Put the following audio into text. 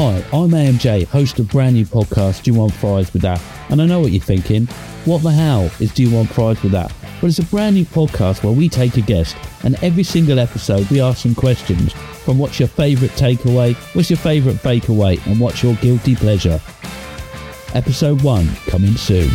Hi, I'm AMJ, host of brand new podcast, Do You Want Fries With That? And I know what you're thinking. What the hell is Do You Want Fries With That? But it's a brand new podcast where we take a guest and every single episode we ask some questions from what's your favourite takeaway, what's your favourite bakeaway, and what's your guilty pleasure. Episode 1 coming soon.